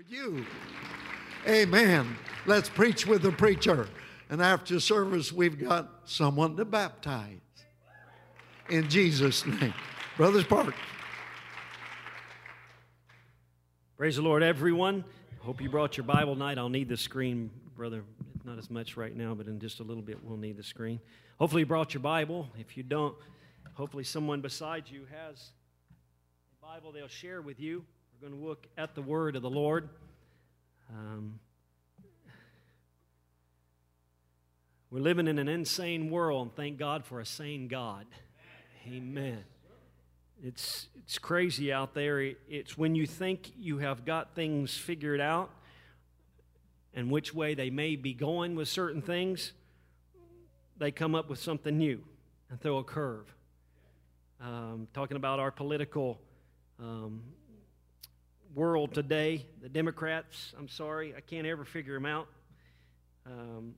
for you. Amen. Let's preach with the preacher. And after service, we've got someone to baptize. In Jesus' name. Brothers Park. Praise the Lord, everyone. Hope you brought your Bible tonight. I'll need the screen, brother. Not as much right now, but in just a little bit, we'll need the screen. Hopefully, you brought your Bible. If you don't, hopefully, someone beside you has a Bible they'll share with you. We're going to look at the Word of the Lord. Um, we're living in an insane world, and thank God for a sane God. Amen. It's, it's crazy out there. It's when you think you have got things figured out and which way they may be going with certain things, they come up with something new and throw a curve. Um, talking about our political um, world today, the Democrats, I'm sorry, I can't ever figure them out. Um,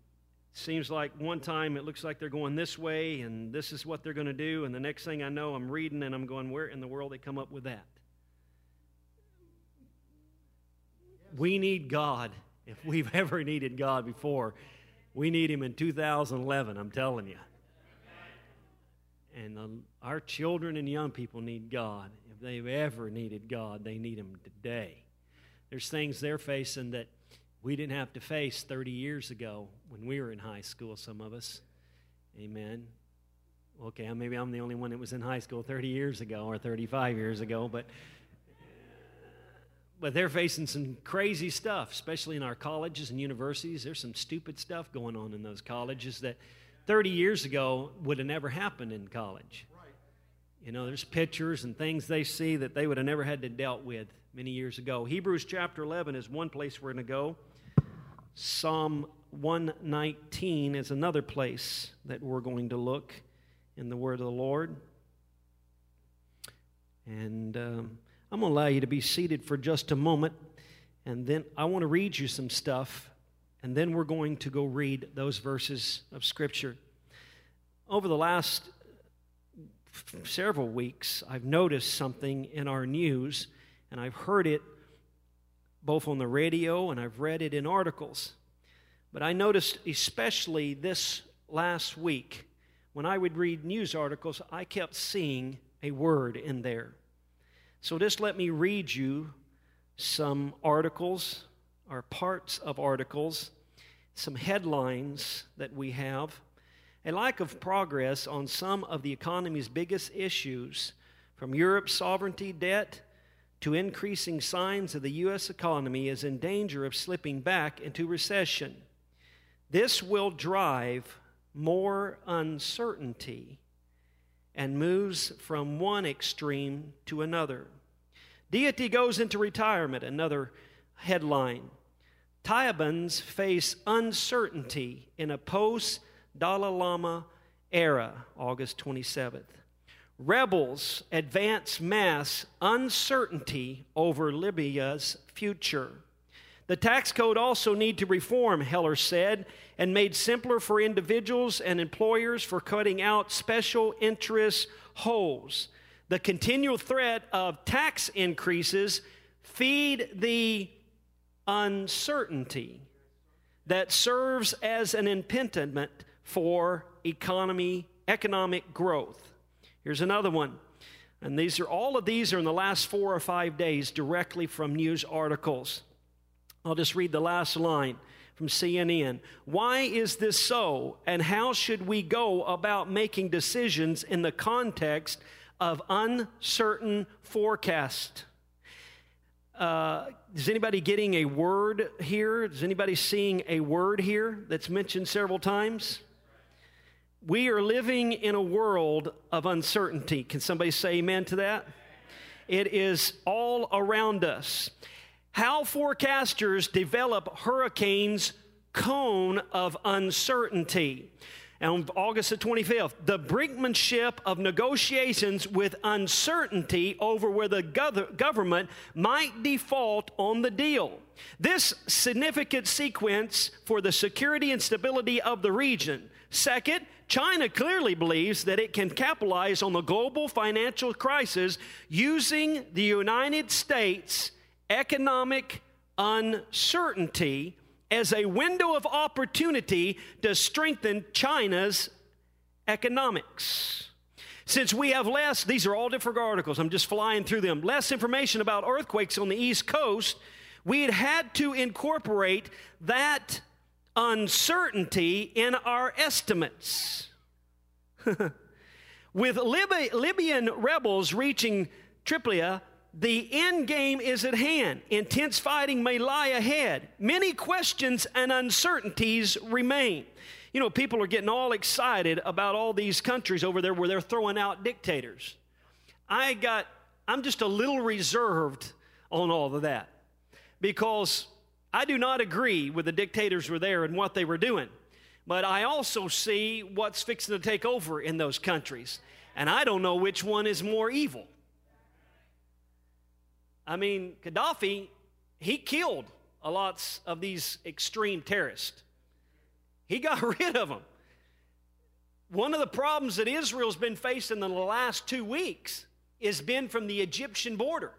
seems like one time it looks like they're going this way and this is what they're going to do, and the next thing I know, I'm reading and I'm going, where in the world they come up with that? We need God. If we've ever needed God before, we need Him in 2011, I'm telling you. And um, our children and young people need God. They've ever needed God, they need Him today. There's things they're facing that we didn't have to face 30 years ago when we were in high school, some of us. Amen. Okay, maybe I'm the only one that was in high school 30 years ago or 35 years ago, but but they're facing some crazy stuff, especially in our colleges and universities. There's some stupid stuff going on in those colleges that 30 years ago would have never happened in college. You know, there's pictures and things they see that they would have never had to dealt with many years ago. Hebrews chapter 11 is one place we're going to go. Psalm 119 is another place that we're going to look in the Word of the Lord. And um, I'm going to allow you to be seated for just a moment, and then I want to read you some stuff, and then we're going to go read those verses of Scripture. Over the last several weeks, I've noticed something in our news, and I've heard it both on the radio and I've read it in articles. But I noticed, especially this last week, when I would read news articles, I kept seeing a word in there. So just let me read you some articles or parts of articles, some headlines that we have. A lack of progress on some of the economy's biggest issues, from Europe's sovereignty debt to increasing signs of the U.S. economy is in danger of slipping back into recession. This will drive more uncertainty and moves from one extreme to another. Deity goes into retirement, another headline. Tibetans face uncertainty in a post Dalai Lama era, August 27th. Rebels advance mass uncertainty over Libya's future. The tax code also need to reform, Heller said, and made simpler for individuals and employers for cutting out special interest holes. The continual threat of tax increases feed the uncertainty that serves as an impediment for economy economic growth. Here's another one. And these are all of these are in the last four or five days directly from news articles. I'll just read the last line from CNN. Why is this so? And how should we go about making decisions in the context of uncertain forecast? Uh, is anybody getting a word here? Is anybody seeing a word here that's mentioned several times? We are living in a world of uncertainty. Can somebody say amen to that? It is all around us. How forecasters develop hurricanes' cone of uncertainty. On August the 25th, the brinkmanship of negotiations with uncertainty over where the government might default on the deal. This significant sequence for the security and stability of the region. Second, China clearly believes that it can capitalize on the global financial crisis using the United States' economic uncertainty as a window of opportunity to strengthen China's economics. Since we have less, these are all different articles, I'm just flying through them, less information about earthquakes on the East Coast, we had had to incorporate that uncertainty in our estimates. With Libyan rebels reaching Tripoli, the end game is at hand. Intense fighting may lie ahead. Many questions and uncertainties remain. You know, people are getting all excited about all these countries over there where they're throwing out dictators. I got, I'm just a little reserved on all of that because I do not agree with the dictators were there and what they were doing. But I also see what's fixing to take over in those countries. And I don't know which one is more evil. I mean, Gaddafi, he killed a lot of these extreme terrorists. He got rid of them. One of the problems that Israel's been facing in the last two weeks has been from the Egyptian border.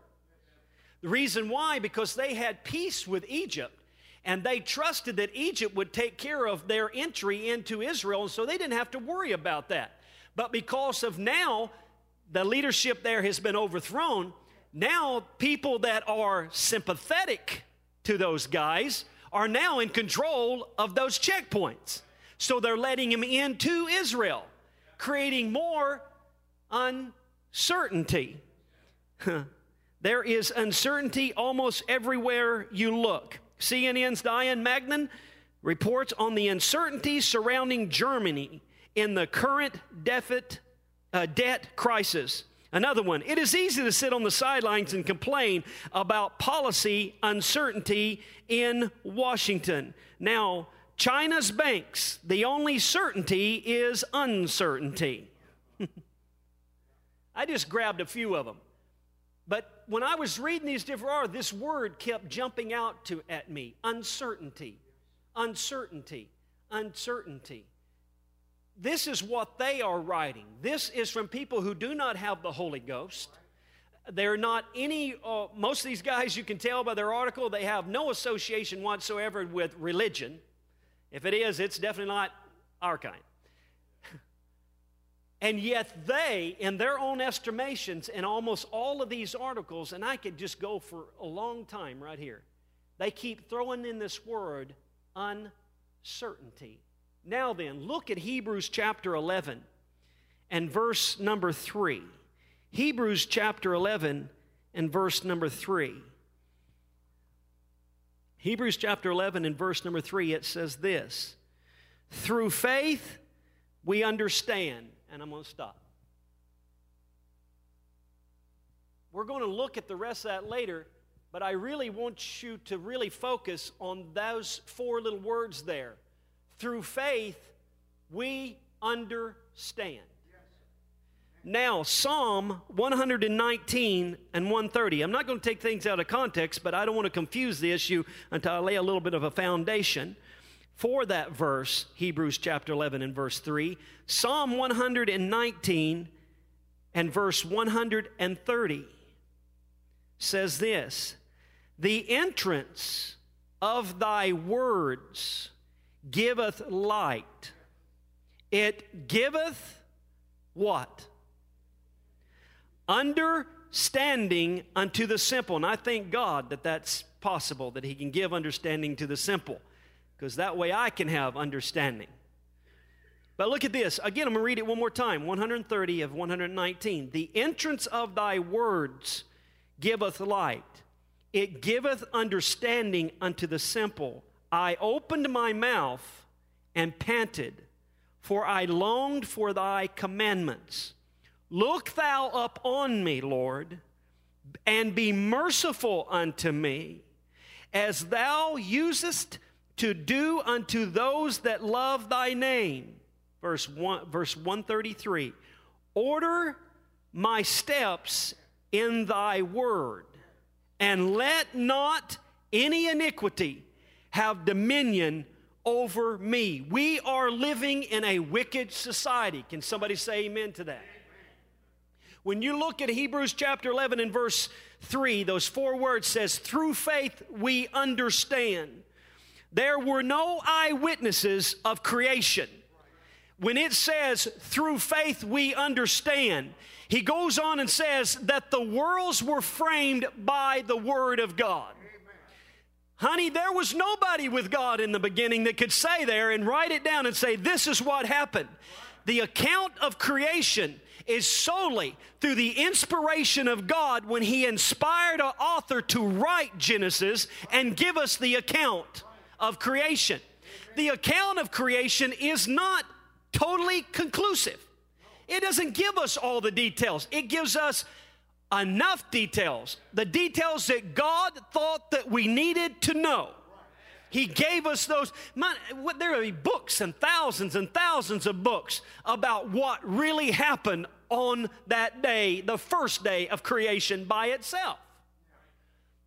The reason why, because they had peace with Egypt and they trusted that Egypt would take care of their entry into Israel, and so they didn't have to worry about that. But because of now, the leadership there has been overthrown, now people that are sympathetic to those guys are now in control of those checkpoints. So they're letting him into Israel, creating more uncertainty. There is uncertainty almost everywhere you look. CNN's Diane Magnay reports on the uncertainty surrounding Germany in the current deficit, uh, debt crisis. Another one, it is easy to sit on the sidelines and complain about policy uncertainty in Washington. Now, China's banks, the only certainty is uncertainty. I just grabbed a few of them. When I was reading these different articles, this word kept jumping out to, at me uncertainty, uncertainty, uncertainty. This is what they are writing. This is from people who do not have the Holy Ghost. They're not any, uh, most of these guys, you can tell by their article, they have no association whatsoever with religion. If it is, it's definitely not our kind. And yet, they, in their own estimations, in almost all of these articles, and I could just go for a long time right here, they keep throwing in this word uncertainty. Now, then, look at Hebrews chapter 11 and verse number 3. Hebrews chapter 11 and verse number 3. Hebrews chapter 11 and verse number 3, it says this Through faith we understand and I'm going to stop. We're going to look at the rest of that later, but I really want you to really focus on those four little words there. Through faith, we understand. Now, Psalm 119 and 130. I'm not going to take things out of context, but I don't want to confuse the issue until I lay a little bit of a foundation for that verse, Hebrews chapter 11 and verse 3. Psalm 119 and verse 130 says this The entrance of thy words giveth light. It giveth what? Understanding unto the simple. And I thank God that that's possible, that He can give understanding to the simple because that way I can have understanding. But look at this. Again, I'm going to read it one more time 130 of 119. The entrance of thy words giveth light, it giveth understanding unto the simple. I opened my mouth and panted, for I longed for thy commandments. Look thou up on me, Lord, and be merciful unto me, as thou usest to do unto those that love thy name. Verse, one, verse 133 Order my steps in thy word, and let not any iniquity have dominion over me. We are living in a wicked society. Can somebody say amen to that? When you look at Hebrews chapter 11 and verse 3, those four words says, Through faith we understand. There were no eyewitnesses of creation. When it says, Through faith we understand, he goes on and says that the worlds were framed by the Word of God. Honey, there was nobody with God in the beginning that could say there and write it down and say, This is what happened. The account of creation is solely through the inspiration of God when He inspired an author to write Genesis and give us the account of creation. The account of creation is not totally conclusive. It doesn't give us all the details. It gives us enough details, the details that God thought that we needed to know. He gave us those. there will be books and thousands and thousands of books about what really happened on that day, the first day of creation by itself.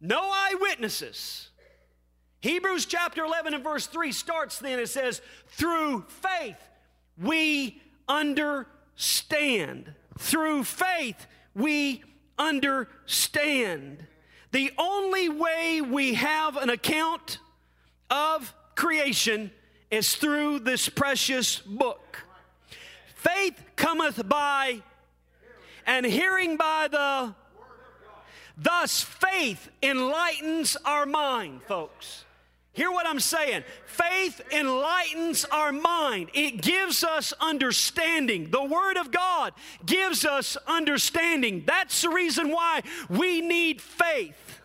No eyewitnesses. Hebrews chapter 11 and verse 3 starts then, it says, Through faith we understand. Through faith we understand. The only way we have an account of creation is through this precious book. Faith cometh by and hearing by the Thus, faith enlightens our mind, folks. Hear what I'm saying. Faith enlightens our mind. It gives us understanding. The Word of God gives us understanding. That's the reason why we need faith.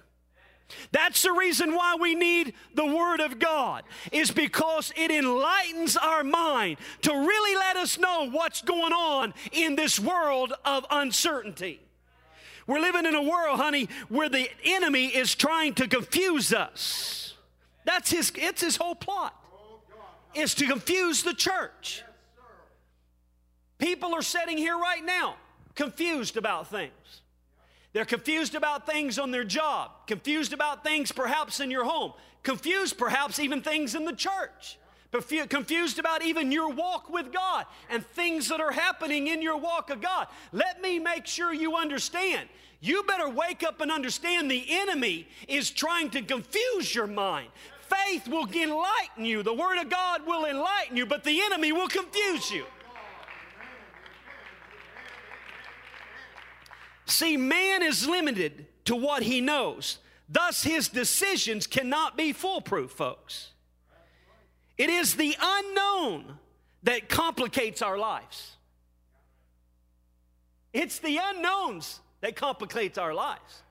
That's the reason why we need the Word of God, is because it enlightens our mind to really let us know what's going on in this world of uncertainty. We're living in a world, honey, where the enemy is trying to confuse us. That's his, it's his whole plot, is to confuse the church. People are sitting here right now confused about things. They're confused about things on their job, confused about things perhaps in your home, confused perhaps even things in the church, confused about even your walk with God and things that are happening in your walk of God. Let me make sure you understand. You better wake up and understand the enemy is trying to confuse your mind faith will enlighten you. The Word of God will enlighten you, but the enemy will confuse you. See, man is limited to what he knows. Thus, his decisions cannot be foolproof, folks. It is the unknown that complicates our lives. It's the unknowns that complicates our lives.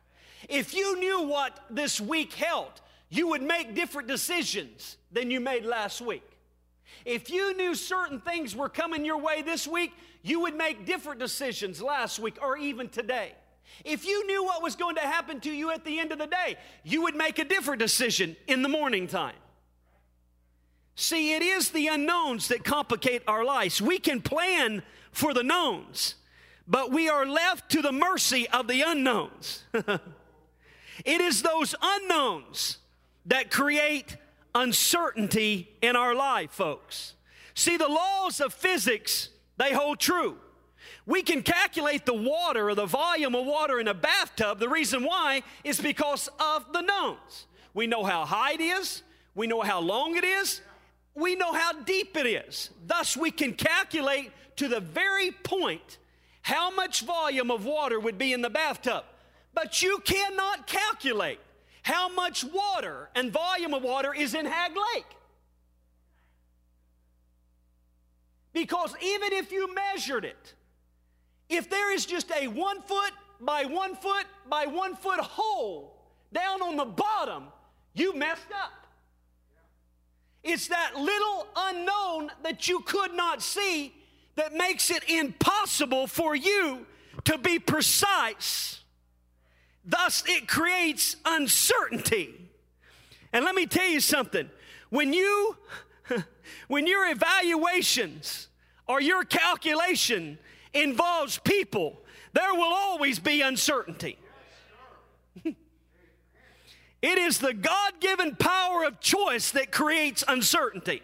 If you knew what this week held, you would make different decisions than you made last week. If you knew certain things were coming your way this week, you would make different decisions last week or even today. If you knew what was going to happen to you at the end of the day, you would make a different decision in the morning time. See, it is the unknowns that complicate our lives. We can plan for the knowns, but we are left to the mercy of the unknowns. it is those unknowns that create uncertainty in our life, folks. See, the laws of physics, they hold true. We can calculate the water or the volume of water in a bathtub. The reason why is because of the knowns. We know how high it is, we know how long it is, we know how deep it is. Thus, we can calculate to the very point how much volume of water would be in the bathtub. But you cannot calculate how much water and volume of water is in Hagg Lake. Because even if you measured it, if there is just a one foot by one foot by one foot hole down on the bottom, you messed up. It's that little unknown that you could not see that makes it impossible for you to be precise Thus, it creates uncertainty. And let me tell you something. When you when your evaluations or your calculation involves people, there will always be uncertainty. it is the God given power of choice that creates uncertainty.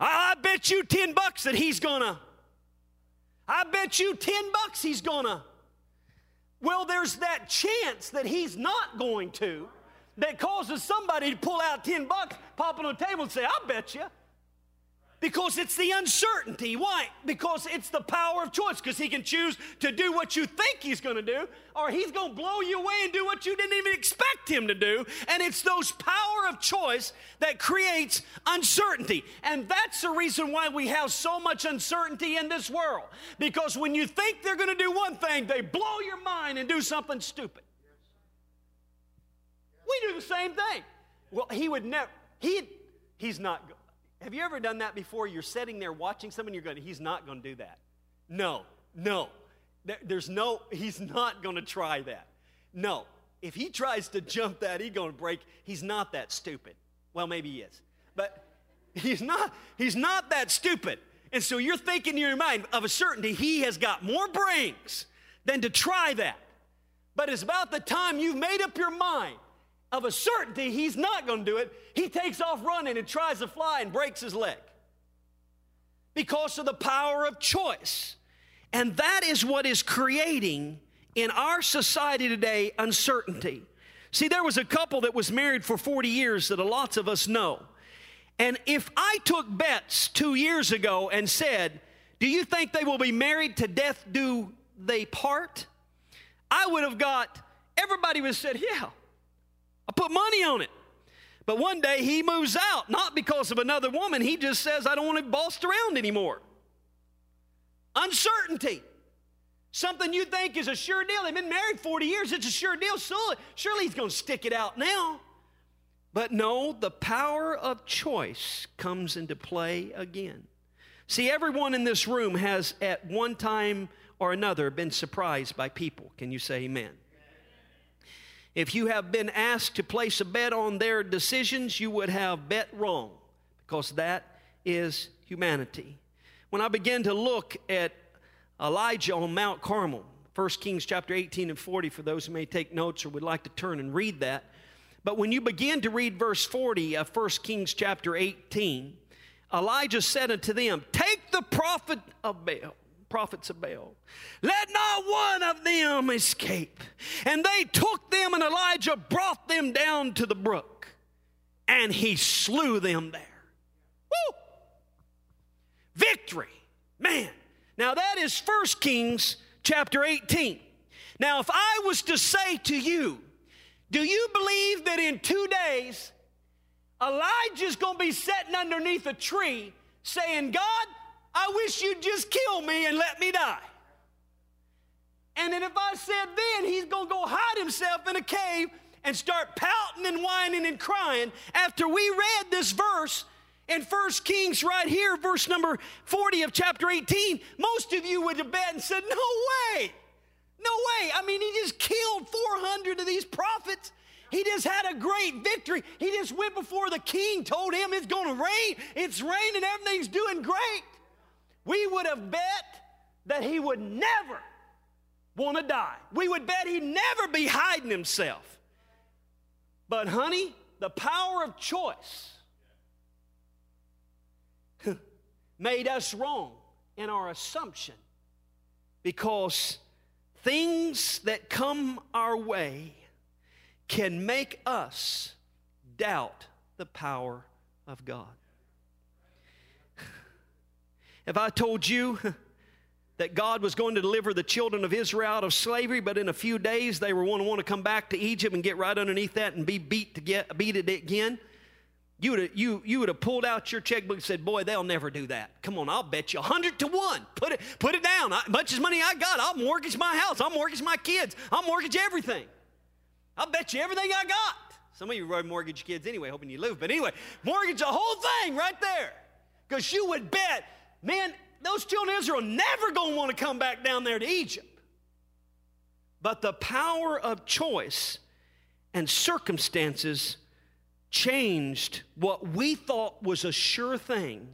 I, bet you 10 bucks that he's gonna I bet you 10 bucks he's gonna. Well, there's that chance that he's not going to that causes somebody to pull out 10 bucks, pop it on the table, and say, I bet you. Because it's the uncertainty. Why? Because it's the power of choice. Because he can choose to do what you think he's going to do, or he's going to blow you away and do what you didn't even expect him to do. And it's those power of choice that creates uncertainty. And that's the reason why we have so much uncertainty in this world. Because when you think they're going to do one thing, they blow your mind and do something stupid. We do the same thing. Well, he would never, he, he's not have you ever done that before? You're sitting there watching someone, you're going, he's not going to do that. No, no. There's no, he's not going to try that. No. If he tries to jump that, he's going to break. He's not that stupid. Well, maybe he is. But he's not, he's not that stupid. And so you're thinking in your mind of a certainty he has got more brains than to try that. But it's about the time you've made up your mind of a certainty he's not going to do it, he takes off running and tries to fly and breaks his leg because of the power of choice. And that is what is creating in our society today uncertainty. See, there was a couple that was married for 40 years that lots of us know. And if I took bets two years ago and said, Do you think they will be married to death do they part? I would have got, everybody would have said, Yeah, I put money on it. But one day he moves out, not because of another woman. He just says, I don't want to be bossed around anymore. Uncertainty. Something you think is a sure deal. They've been married 40 years. It's a sure deal. Surely, surely he's going to stick it out now. But no, the power of choice comes into play again. See, everyone in this room has at one time or another been surprised by people. Can you say amen? If you have been asked to place a bet on their decisions, you would have bet wrong because that is humanity. When I begin to look at Elijah on Mount Carmel, 1 Kings chapter 18 and 40, for those who may take notes or would like to turn and read that. But when you begin to read verse 40 of 1 Kings chapter 18, Elijah said unto them, Take the prophet of Baal prophets of Baal. Let not one of them escape. And they took them, and Elijah brought them down to the brook, and he slew them there. Woo! Victory. Man. Now that is 1 Kings chapter 18. Now, if I was to say to you, do you believe that in two days Elijah's going to be sitting underneath a tree saying, God, I wish you'd just kill me and let me die. And then if I said then, he's going to go hide himself in a cave and start pouting and whining and crying. After we read this verse in First Kings right here, verse number 40 of chapter 18, most of you would have bet and said, No way. No way. I mean, he just killed 400 of these prophets. He just had a great victory. He just went before the king, told him it's going to rain. It's raining, everything's doing great we would have bet that he would never want to die. We would bet he'd never be hiding himself. But, honey, the power of choice made us wrong in our assumption because things that come our way can make us doubt the power of God. If I told you that God was going to deliver the children of Israel out of slavery, but in a few days they were going to want to come back to Egypt and get right underneath that and be beat to get beat it again, you would have, you, you would have pulled out your checkbook and said, Boy, they'll never do that. Come on, I'll bet you a 100 to 1. Put it, put it down. I, much as money I got, I'll mortgage my house. I'll mortgage my kids. I'll mortgage everything. I'll bet you everything I got. Some of you would mortgage kids anyway, hoping you live. But anyway, mortgage the whole thing right there. Because you would bet man, those children of Israel never going to want to come back down there to Egypt. But the power of choice and circumstances changed what we thought was a sure thing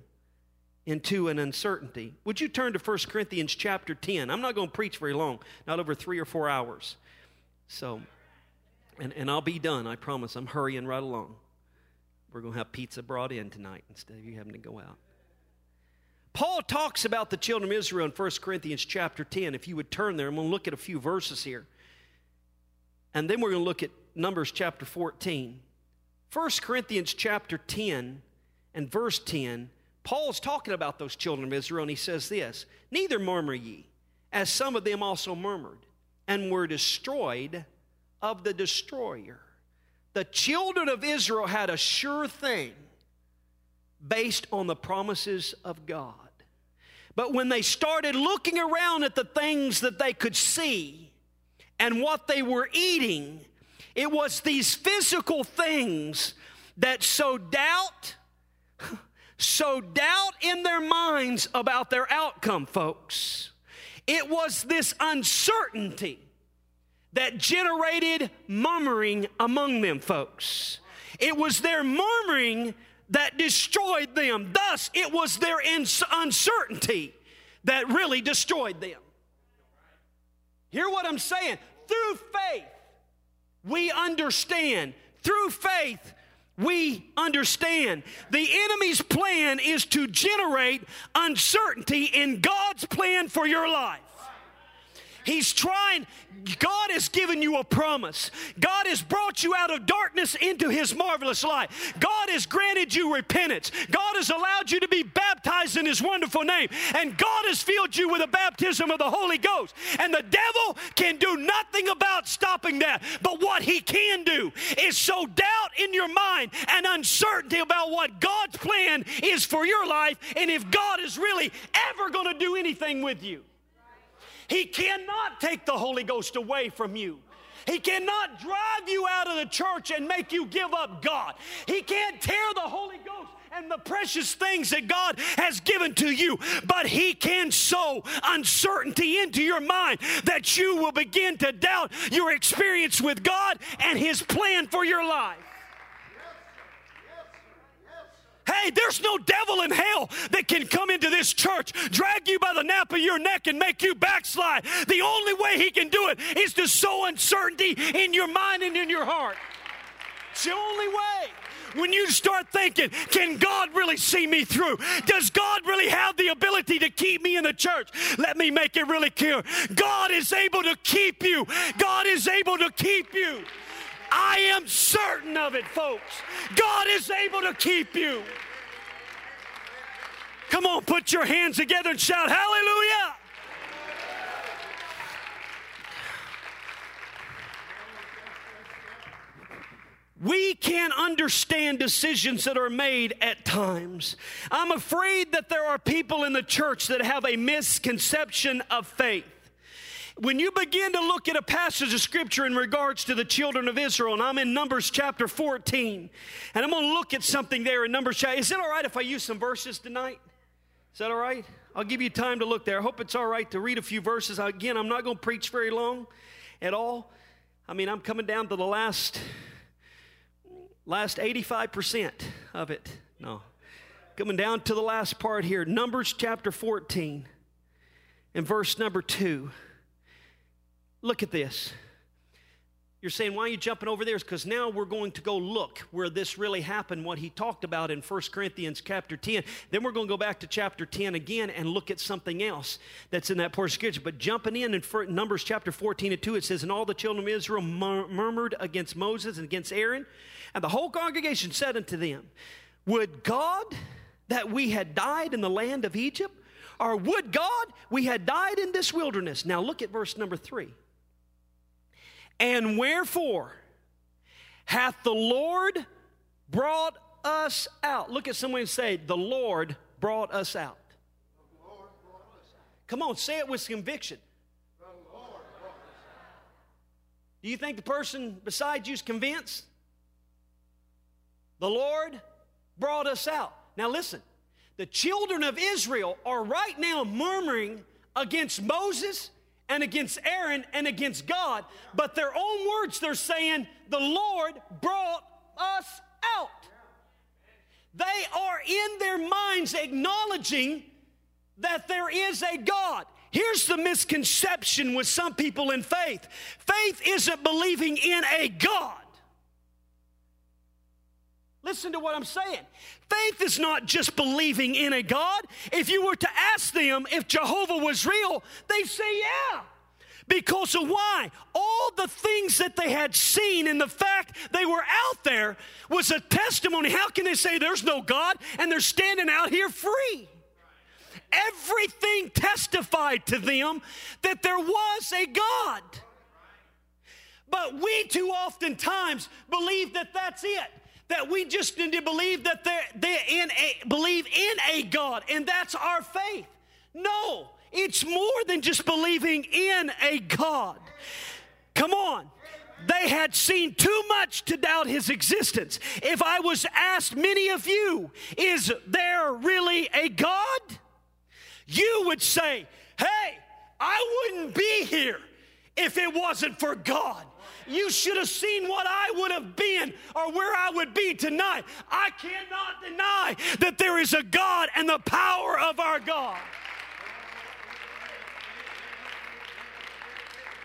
into an uncertainty. Would you turn to 1 Corinthians chapter 10? I'm not going to preach very long, not over three or four hours. So, and, and I'll be done, I promise. I'm hurrying right along. We're going to have pizza brought in tonight instead of you having to go out. Paul talks about the children of Israel in 1 Corinthians chapter 10. If you would turn there, I'm going to look at a few verses here. And then we're going to look at Numbers chapter 14. 1 Corinthians chapter 10 and verse 10, Paul's talking about those children of Israel, and he says this Neither murmur ye, as some of them also murmured, and were destroyed of the destroyer. The children of Israel had a sure thing based on the promises of God. But when they started looking around at the things that they could see and what they were eating, it was these physical things that sowed doubt, sowed doubt in their minds about their outcome, folks. It was this uncertainty that generated murmuring among them, folks. It was their murmuring that destroyed them. Thus, it was their uncertainty that really destroyed them. Hear what I'm saying? Through faith, we understand. Through faith, we understand. The enemy's plan is to generate uncertainty in God's plan for your life. He's trying, God has given you a promise. God has brought you out of darkness into His marvelous light. God has granted you repentance. God has allowed you to be baptized in His wonderful name. And God has filled you with a baptism of the Holy Ghost. And the devil can do nothing about stopping that. But what he can do is sow doubt in your mind and uncertainty about what God's plan is for your life and if God is really ever going to do anything with you. He cannot take the Holy Ghost away from you. He cannot drive you out of the church and make you give up God. He can't tear the Holy Ghost and the precious things that God has given to you, but He can sow uncertainty into your mind that you will begin to doubt your experience with God and His plan for your life. Hey, there's no devil in hell that can come into this church, drag you by the nape of your neck, and make you backslide. The only way he can do it is to sow uncertainty in your mind and in your heart. It's the only way when you start thinking, can God really see me through? Does God really have the ability to keep me in the church? Let me make it really clear God is able to keep you. God is able to keep you. I am certain of it, folks. God is able to keep you. Come on, put your hands together and shout, Hallelujah! We can understand decisions that are made at times. I'm afraid that there are people in the church that have a misconception of faith when you begin to look at a passage of scripture in regards to the children of Israel, and I'm in Numbers chapter 14, and I'm going to look at something there in Numbers chapter. Is it all right if I use some verses tonight? Is that all right? I'll give you time to look there. I hope it's all right to read a few verses. Again, I'm not going to preach very long at all. I mean, I'm coming down to the last last 85% of it. No. Coming down to the last part here. Numbers chapter 14 and verse number 2. Look at this. You're saying, why are you jumping over there? Because now we're going to go look where this really happened, what he talked about in 1 Corinthians chapter 10. Then we're going to go back to chapter 10 again and look at something else that's in that of scripture. But jumping in in Numbers chapter 14 and 2, it says, And all the children of Israel mur- murmured against Moses and against Aaron, and the whole congregation said unto them, Would God that we had died in the land of Egypt? Or would God we had died in this wilderness? Now look at verse number 3. And wherefore hath the Lord brought us out? Look at someone and say, The Lord brought us out. Come on, say it with conviction. Do you think the person beside you is convinced? The Lord brought us out. Now listen, the children of Israel are right now murmuring against Moses and against Aaron and against God, but their own words, they're saying, The Lord brought us out. They are in their minds acknowledging that there is a God. Here's the misconception with some people in faith faith isn't believing in a God. Listen to what I'm saying. Faith is not just believing in a God. If you were to ask them if Jehovah was real, they'd say, yeah. Because of why? All the things that they had seen and the fact they were out there was a testimony. How can they say there's no God and they're standing out here free? Everything testified to them that there was a God. But we too oftentimes believe that that's it. That we just need to believe that they're, they're in a, believe in a God, and that's our faith. No, it's more than just believing in a God. Come on. They had seen too much to doubt his existence. If I was asked, many of you, is there really a God? You would say, hey, I wouldn't be here if it wasn't for God. You should have seen what I would have been or where I would be tonight. I cannot deny that there is a God and the power of our God.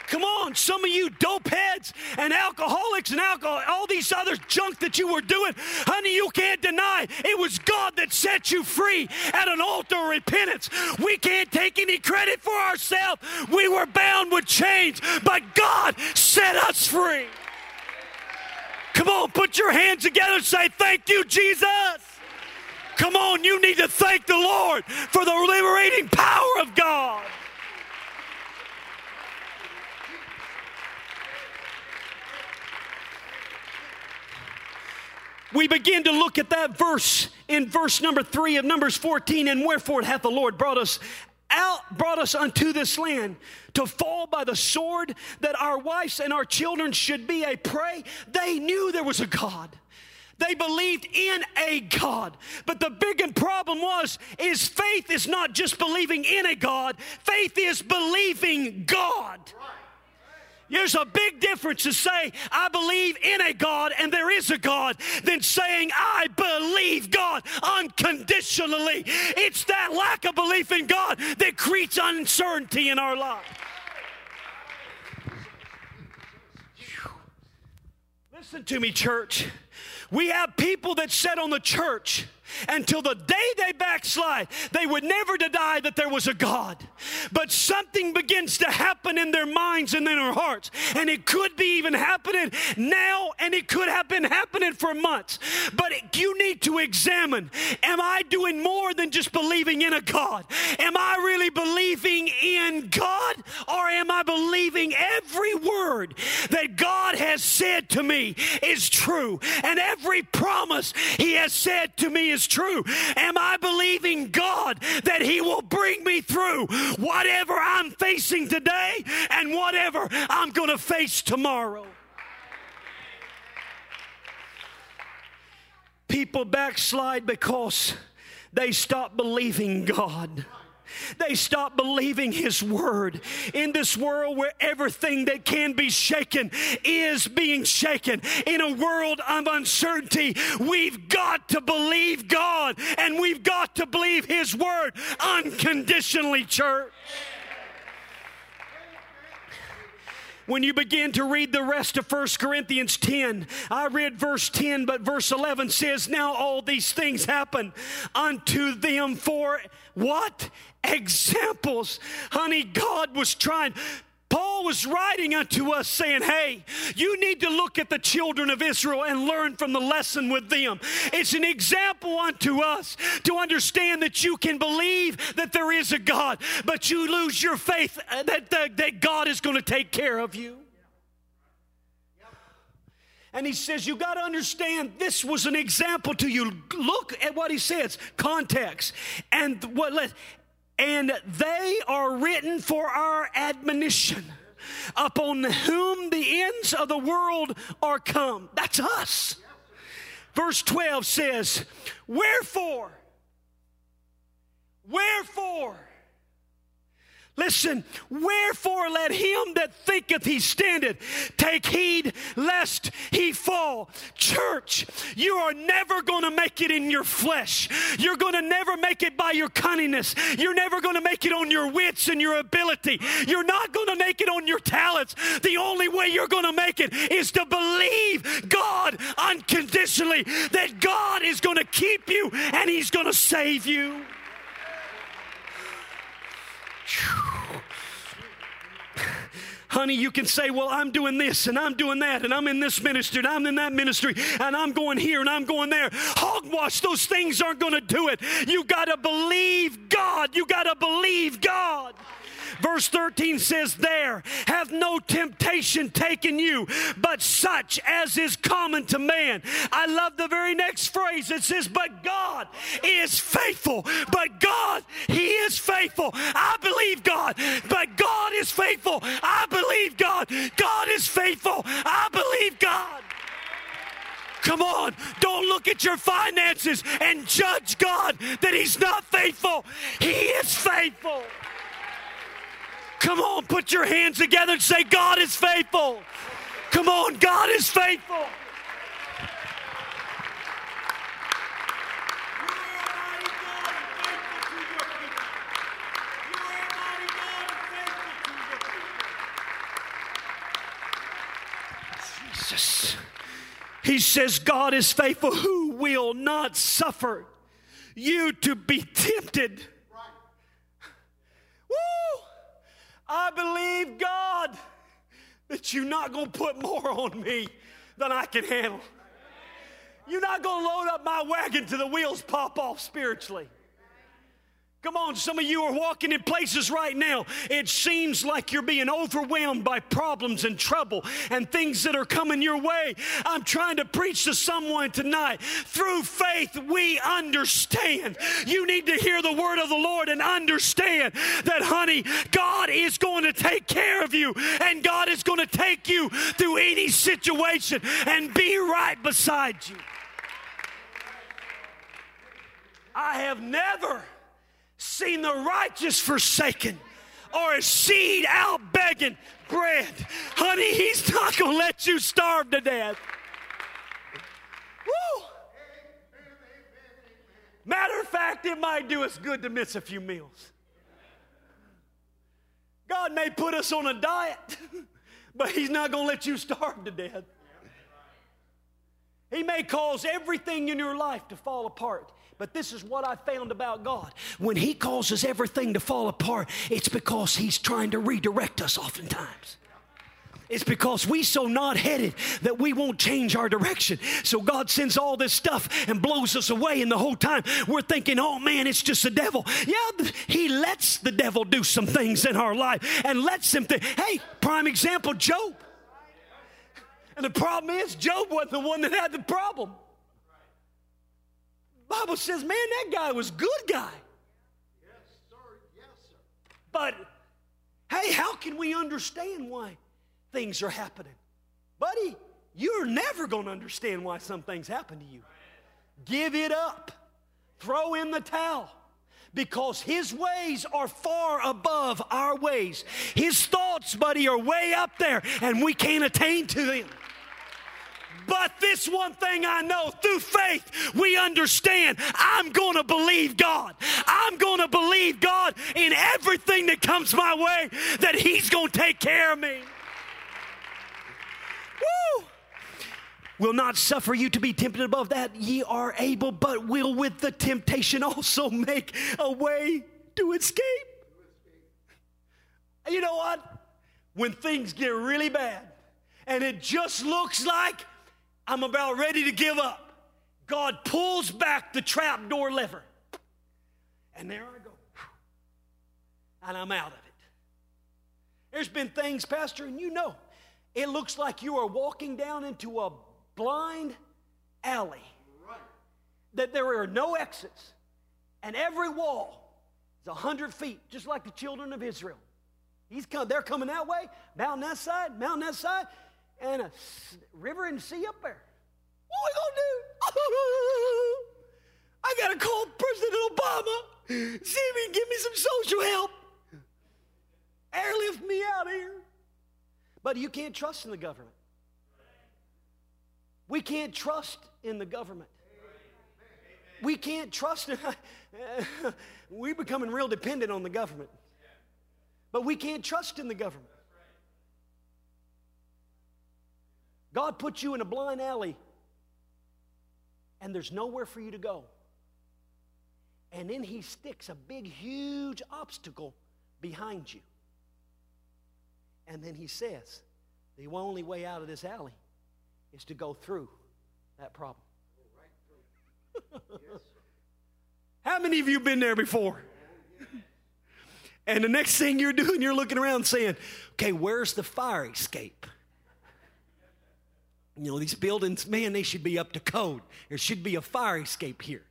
Come on, some of you dope heads and alcoholics and alcohol, all these other junk that you were doing, honey, you can't deny it was God that set you free at an altar of repentance. We can't take any credit for ourselves. We were bound with chains, but God set us free. Come on, put your hands together and say, Thank you, Jesus. Come on, you need to thank the Lord for the liberating power of God. We begin to look at that verse in verse number three of Numbers 14. And wherefore hath the Lord brought us out, brought us unto this land to fall by the sword, that our wives and our children should be a prey. They knew there was a God. They believed in a God. But the big problem was is faith is not just believing in a God. Faith is believing God. There's a big difference to say, I believe in a God and there is a God, than saying, I believe God unconditionally. It's that lack of belief in God that creates uncertainty in our life. Listen to me, church. We have people that sit on the church until the day they backslide, they would never deny that there was a God. But something begins to happen in their minds and in their hearts. And it could be even happening now, and it could have been happening for months. But it, you need to examine Am I doing more than just believing in a God? Am I really believing in God? Or am I believing every word that God has said to me is true? And every promise He has said to me is is true? Am I believing God that He will bring me through whatever I'm facing today and whatever I'm going to face tomorrow? People backslide because they stop believing God. They stop believing His Word. In this world where everything that can be shaken is being shaken, in a world of uncertainty, we've got to believe God and we've got to believe His Word unconditionally, church. When you begin to read the rest of 1 Corinthians 10, I read verse 10, but verse 11 says, Now all these things happen unto them for what? Examples. Honey, God was trying. Paul was writing unto us saying, Hey, you need to look at the children of Israel and learn from the lesson with them. It's an example unto us to understand that you can believe that there is a God, but you lose your faith uh, that, that, that God is going to take care of you. And he says, You got to understand this was an example to you. Look at what he says context. And what let, and they are written for our admonition, upon whom the ends of the world are come. That's us. Verse 12 says, Wherefore, wherefore, Listen, wherefore let him that thinketh he standeth take heed lest he fall. Church, you are never going to make it in your flesh. You're going to never make it by your cunningness. You're never going to make it on your wits and your ability. You're not going to make it on your talents. The only way you're going to make it is to believe God unconditionally that God is going to keep you and he's going to save you. Honey, you can say, Well, I'm doing this and I'm doing that and I'm in this ministry and I'm in that ministry and I'm going here and I'm going there. Hogwash, those things aren't going to do it. You got to believe God. You got to believe God. Verse 13 says, There hath no temptation taken you, but such as is common to man. I love the very next phrase. It says, But God is faithful. But God, He is faithful. I believe God, but God is faithful. I believe God. God is faithful. I believe God. Come on, don't look at your finances and judge God that He's not faithful. He is faithful. Come on, put your hands together and say, God is faithful. Come on, God is faithful. Jesus. He says, God is faithful, who will not suffer you to be tempted. Woo! I believe, God, that you're not going to put more on me than I can handle. You're not going to load up my wagon to the wheels pop off spiritually. Come on, some of you are walking in places right now. It seems like you're being overwhelmed by problems and trouble and things that are coming your way. I'm trying to preach to someone tonight. Through faith, we understand. You need to hear the word of the Lord and understand that, honey, God is going to take care of you and God is going to take you through any situation and be right beside you. I have never seen the righteous forsaken or a seed out begging bread. Honey, he's not going to let you starve to death. Woo! Matter of fact, it might do us good to miss a few meals. God may put us on a diet, but He's not going to let you starve to death. He may cause everything in your life to fall apart. But this is what I found about God. When He causes everything to fall apart, it's because He's trying to redirect us oftentimes. It's because we so not headed that we won't change our direction. So God sends all this stuff and blows us away, and the whole time we're thinking, oh man, it's just the devil. Yeah, he lets the devil do some things in our life and lets him think. Hey, prime example, Job. And the problem is, Job wasn't the one that had the problem. Bible says, man, that guy was good guy. Yes, sir. Yes, sir. But hey, how can we understand why things are happening? Buddy, you're never going to understand why some things happen to you. Give it up. Throw in the towel. Because his ways are far above our ways. His thoughts, buddy, are way up there, and we can't attain to them. But this one thing I know through faith, we understand I'm going to believe God. I'm going to believe God in everything that comes my way, that He's going to take care of me. Woo! Will not suffer you to be tempted above that ye are able, but will with the temptation also make a way to escape. You know what? When things get really bad and it just looks like I'm about ready to give up. God pulls back the trap door lever. And there I go. And I'm out of it. There's been things, Pastor, and you know, it looks like you are walking down into a blind alley. That there are no exits. And every wall is a hundred feet, just like the children of Israel. He's come, they're coming that way, mountain that side, mountain that side and a river and sea up there. What are we gonna do? I gotta call President Obama, see if he can give me some social help. Airlift me out of here. But you can't trust in the government. We can't trust in the government. We can't trust. We're becoming real dependent on the government. But we can't trust in the government. God puts you in a blind alley and there's nowhere for you to go. And then He sticks a big, huge obstacle behind you. And then He says, the only way out of this alley is to go through that problem. How many of you been there before? And the next thing you're doing, you're looking around saying, okay, where's the fire escape? You know, these buildings, man, they should be up to code. There should be a fire escape here.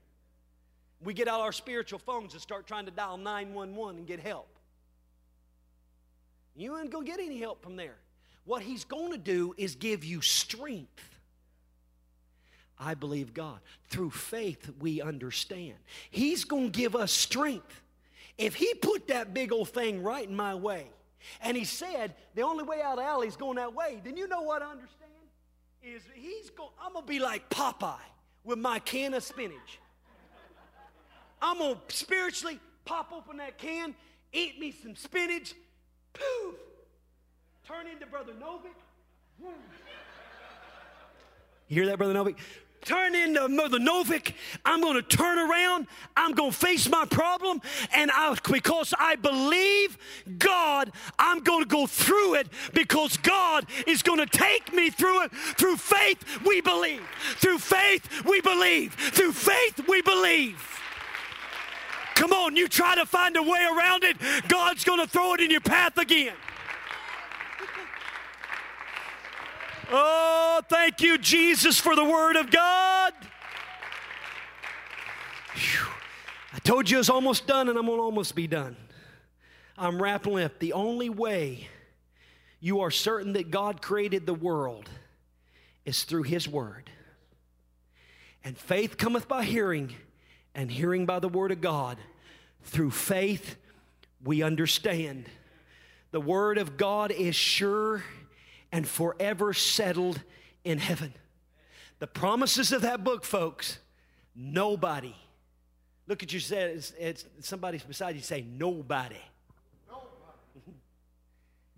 We get out our spiritual phones and start trying to dial 911 and get help. You ain't going to get any help from there. What he's going to do is give you strength. I believe God. Through faith, we understand. He's going to give us strength. If he put that big old thing right in my way, and he said the only way out of alley is going that way, then you know what I understand? Is he's going, I'm gonna be like Popeye with my can of spinach. I'm gonna spiritually pop open that can, eat me some spinach, poof, turn into Brother Novick. You hear that, Brother Novick? Turn into Mother Novick. I'm going to turn around. I'm going to face my problem. And I, because I believe God, I'm going to go through it because God is going to take me through it. Through faith, we believe. Through faith, we believe. Through faith, we believe. Come on, you try to find a way around it, God's going to throw it in your path again. Oh, thank you, Jesus, for the Word of God. Whew. I told you I was almost done, and I'm going to almost be done. I'm wrapping up. The only way you are certain that God created the world is through His Word. And faith cometh by hearing, and hearing by the Word of God. Through faith, we understand. The Word of God is sure and forever settled in heaven. The promises of that book, folks, nobody. Look at you, say it's, it's somebody beside you say, nobody. nobody.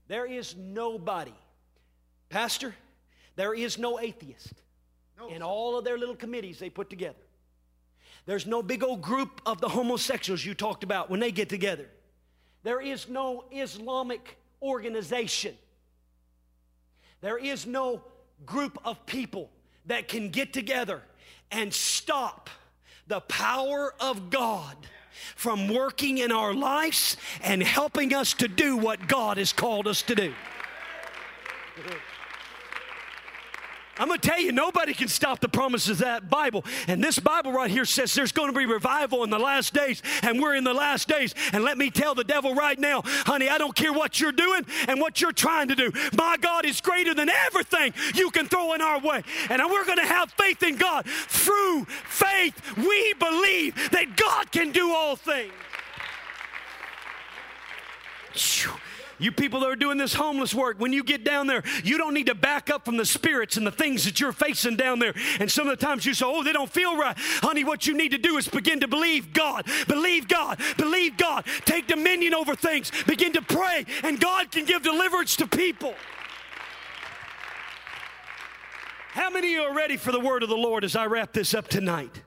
there is nobody. Pastor, there is no atheist no. in all of their little committees they put together. There's no big old group of the homosexuals you talked about when they get together. There is no Islamic organization there is no group of people that can get together and stop the power of God from working in our lives and helping us to do what God has called us to do. I'm going to tell you, nobody can stop the promises of that Bible. And this Bible right here says there's going to be revival in the last days, and we're in the last days. And let me tell the devil right now, honey, I don't care what you're doing and what you're trying to do. My God is greater than everything you can throw in our way. And we're going to have faith in God. Through faith, we believe that God can do all things. You people that are doing this homeless work, when you get down there, you don't need to back up from the spirits and the things that you're facing down there. And some of the times you say, oh, they don't feel right. Honey, what you need to do is begin to believe God. Believe God. Believe God. Take dominion over things. Begin to pray, and God can give deliverance to people. How many of you are ready for the word of the Lord as I wrap this up tonight?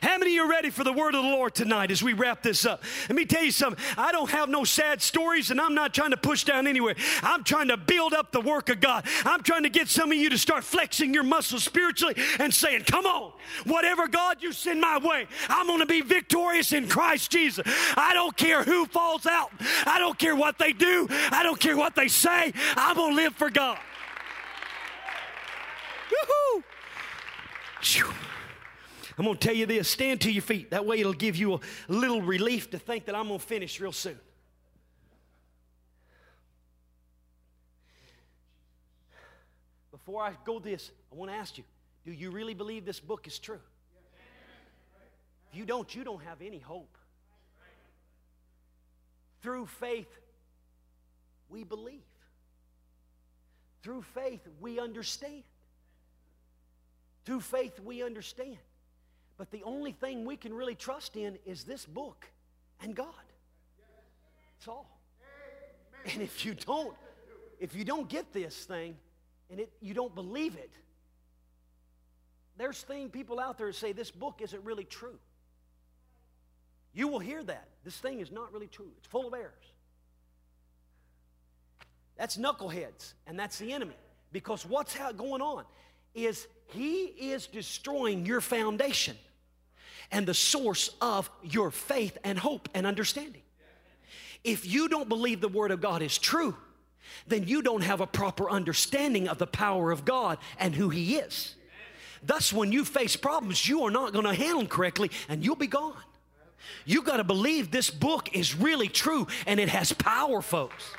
How many are ready for the word of the Lord tonight as we wrap this up? Let me tell you something. I don't have no sad stories, and I'm not trying to push down anywhere. I'm trying to build up the work of God. I'm trying to get some of you to start flexing your muscles spiritually and saying, Come on, whatever God you send my way, I'm going to be victorious in Christ Jesus. I don't care who falls out, I don't care what they do, I don't care what they say. I'm going to live for God. Woohoo! I'm going to tell you this stand to your feet. That way it'll give you a little relief to think that I'm going to finish real soon. Before I go this, I want to ask you do you really believe this book is true? If you don't, you don't have any hope. Through faith, we believe. Through faith, we understand. Through faith, we understand. But the only thing we can really trust in is this book and God. That's all. And if you don't, if you don't get this thing and it, you don't believe it, there's thing people out there say this book isn't really true. You will hear that. This thing is not really true. It's full of errors. That's knuckleheads, and that's the enemy. Because what's going on is he is destroying your foundation and the source of your faith and hope and understanding. If you don't believe the Word of God is true, then you don't have a proper understanding of the power of God and who He is. Thus, when you face problems, you are not going to handle them correctly and you'll be gone. You got to believe this book is really true and it has power, folks.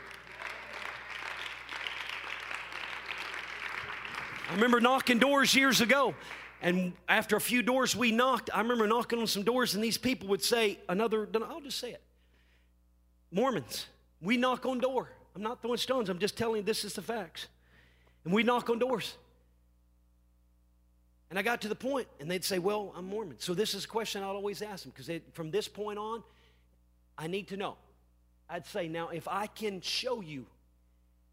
I remember knocking doors years ago, and after a few doors we knocked, I remember knocking on some doors, and these people would say, Another, I'll just say it Mormons, we knock on door. I'm not throwing stones, I'm just telling you this is the facts. And we knock on doors. And I got to the point, and they'd say, Well, I'm Mormon. So this is a question I'd always ask them, because from this point on, I need to know. I'd say, Now, if I can show you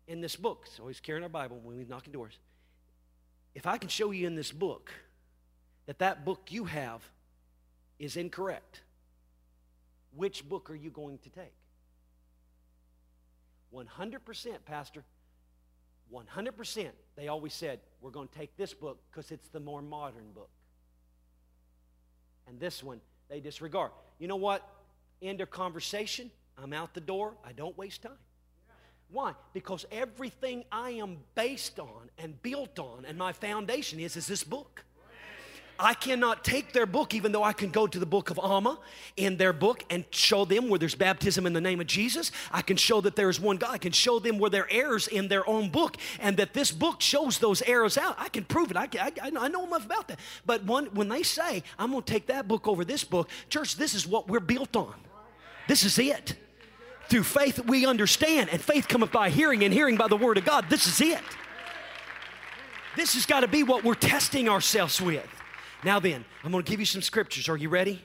in this book, so always carrying our Bible when we knock on doors, if I can show you in this book that that book you have is incorrect, which book are you going to take? 100%, Pastor. 100%. They always said, we're going to take this book because it's the more modern book. And this one, they disregard. You know what? End of conversation. I'm out the door. I don't waste time. Why? Because everything I am based on and built on and my foundation is is this book. I cannot take their book, even though I can go to the book of Alma in their book and show them where there's baptism in the name of Jesus. I can show that there is one God. I can show them where there are errors in their own book and that this book shows those errors out. I can prove it. I, I, I know enough about that. But one, when they say, I'm going to take that book over this book, church, this is what we're built on. This is it. Through faith we understand, and faith cometh by hearing, and hearing by the word of God. This is it. This has got to be what we're testing ourselves with. Now then, I'm going to give you some scriptures. Are you ready?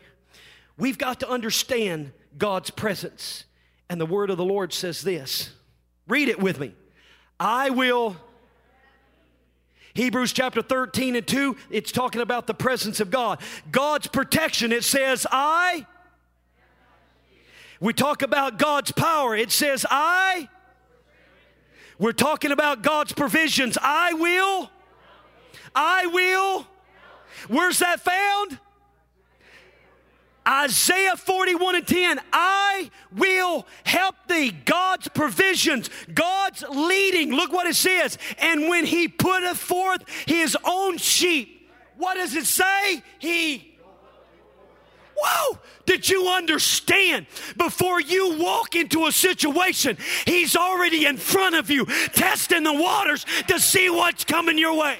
We've got to understand God's presence. And the word of the Lord says this. Read it with me. I will Hebrews chapter 13 and 2, it's talking about the presence of God. God's protection, it says, I we talk about God's power. It says, I. We're talking about God's provisions. I will. I will. Where's that found? Isaiah 41 and 10, I will help thee. God's provisions, God's leading. Look what it says. And when he putteth forth his own sheep, what does it say? He Whoa! Did you understand? Before you walk into a situation, He's already in front of you, testing the waters to see what's coming your way.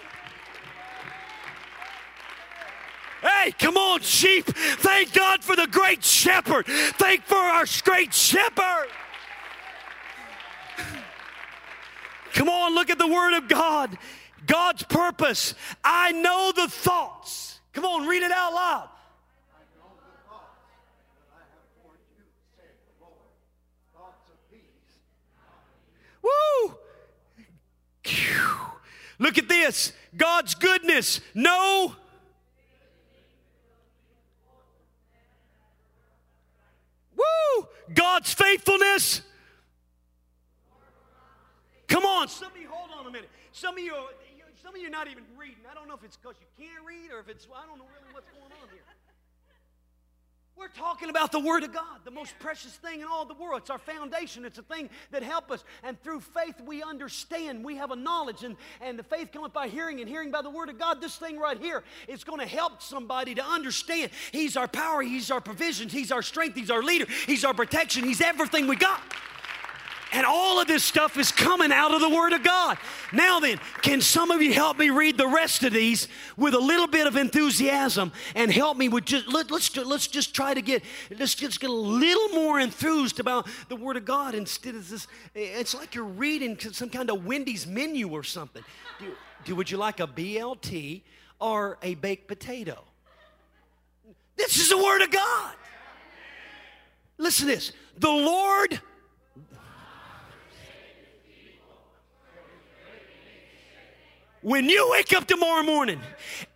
Hey, come on, sheep. Thank God for the great shepherd. Thank for our great shepherd. Come on, look at the word of God. God's purpose. I know the thoughts. Come on, read it out loud. I know the thoughts that I have for you. Say the Lord. Thoughts of peace. Woo! Look at this God's goodness. No. Woo! God's faithfulness. Come on, some of you, hold on a minute. Some of you, some of you are not even reading. I don't know if it's because you can't read or if it's, I don't know really what's going on here. We're talking about the Word of God, the most precious thing in all the world. It's our foundation. It's a thing that helps us. And through faith, we understand. We have a knowledge. And, and the faith cometh by hearing, and hearing by the Word of God. This thing right here is going to help somebody to understand He's our power, He's our provisions, He's our strength, He's our leader, He's our protection, He's everything we got. And all of this stuff is coming out of the Word of God. Now then, can some of you help me read the rest of these with a little bit of enthusiasm and help me with just let, us let's just try to get let's just get a little more enthused about the Word of God instead of this. It's like you're reading some kind of Wendy's menu or something. Do, do would you like a BLT or a baked potato? This is the Word of God. Listen to this. The Lord when you wake up tomorrow morning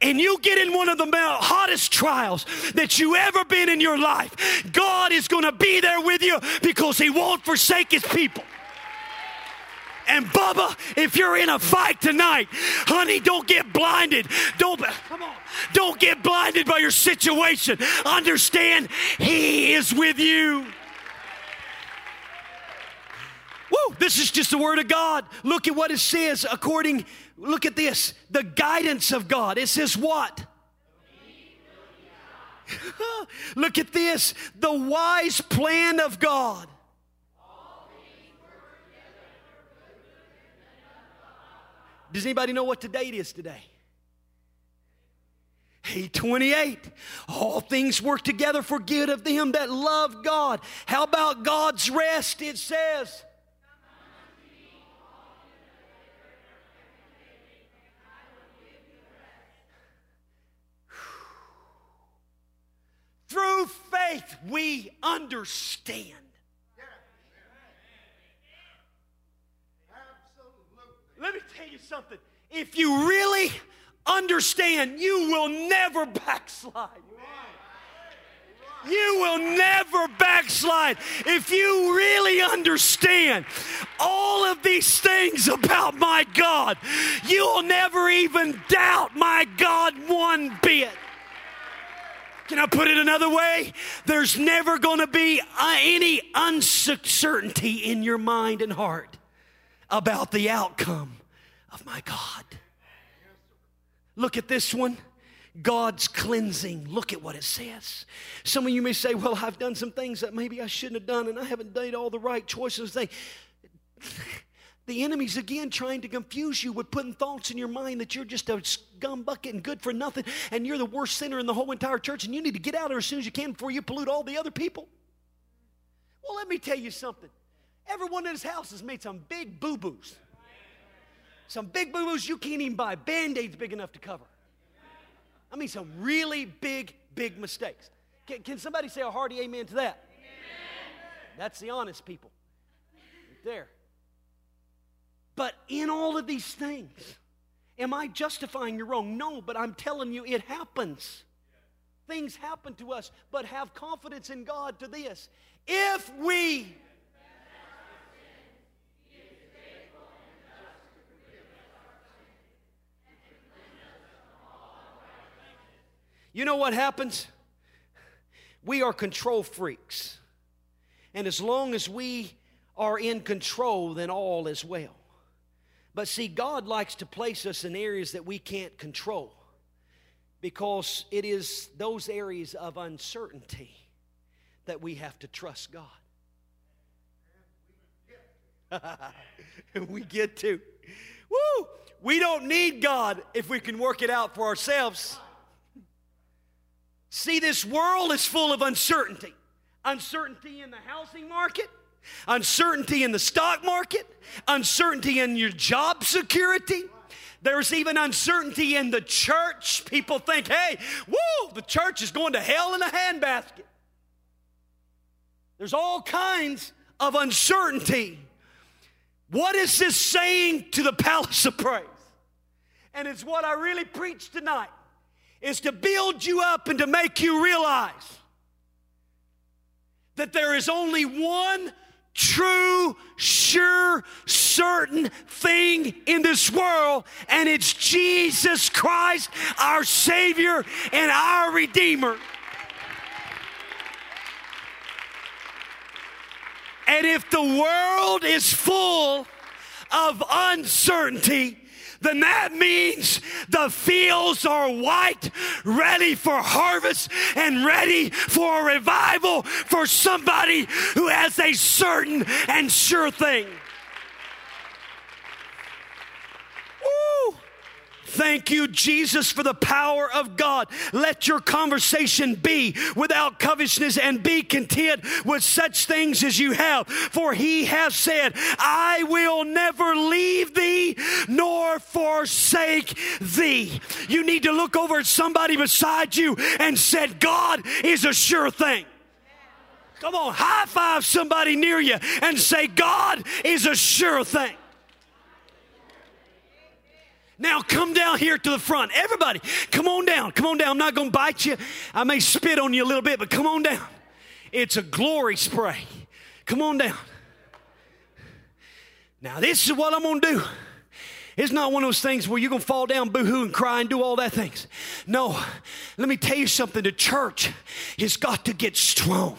and you get in one of the hottest trials that you ever been in your life, God is going to be there with you because He won't forsake His people. And Bubba, if you're in a fight tonight, honey, don't get blinded. Don't come on. Don't get blinded by your situation. Understand he is with you. Woo, this is just the word of God. Look at what it says according look at this. The guidance of God. It says what? look at this. The wise plan of God. Does anybody know what date is today? 828. All things work together for good of them that love God. How about God's rest? It says. Through faith, we understand. Let me tell you something. If you really understand, you will never backslide. You will never backslide if you really understand all of these things about my God. You'll never even doubt my God one bit. Can I put it another way? There's never going to be uh, any uncertainty in your mind and heart about the outcome of my God. Look at this one. God's cleansing. Look at what it says. Some of you may say, Well, I've done some things that maybe I shouldn't have done, and I haven't made all the right choices. They, the enemy's again trying to confuse you with putting thoughts in your mind that you're just a scum bucket and good for nothing, and you're the worst sinner in the whole entire church, and you need to get out of there as soon as you can before you pollute all the other people. Well, let me tell you something. Everyone in this house has made some big boo boos. Some big boo boos you can't even buy band aids big enough to cover. I mean, some really big, big mistakes. Can, can somebody say a hearty amen to that? Amen. That's the honest people. Right there. But in all of these things, am I justifying your wrong? No, but I'm telling you it happens. Things happen to us, but have confidence in God to this. If we You know what happens? We are control freaks. And as long as we are in control, then all is well. But see, God likes to place us in areas that we can't control because it is those areas of uncertainty that we have to trust God. we get to. Woo! We don't need God if we can work it out for ourselves. See, this world is full of uncertainty uncertainty in the housing market, uncertainty in the stock market, uncertainty in your job security. There's even uncertainty in the church. People think, hey, whoa, the church is going to hell in a handbasket. There's all kinds of uncertainty. What is this saying to the palace of praise? And it's what I really preach tonight is to build you up and to make you realize that there is only one true, sure, certain thing in this world, and it's Jesus Christ, our Savior and our Redeemer. And if the world is full of uncertainty, then that means the fields are white, ready for harvest and ready for a revival for somebody who has a certain and sure thing. Thank you, Jesus, for the power of God. Let your conversation be without covetousness and be content with such things as you have. For he has said, I will never leave thee nor forsake thee. You need to look over at somebody beside you and said, God is a sure thing. Come on, high five somebody near you and say, God is a sure thing. Now come down here to the front. Everybody, come on down. Come on down. I'm not going to bite you. I may spit on you a little bit, but come on down. It's a glory spray. Come on down. Now, this is what I'm going to do. It's not one of those things where you're going to fall down, boohoo, and cry and do all that things. No, let me tell you something. The church has got to get strong.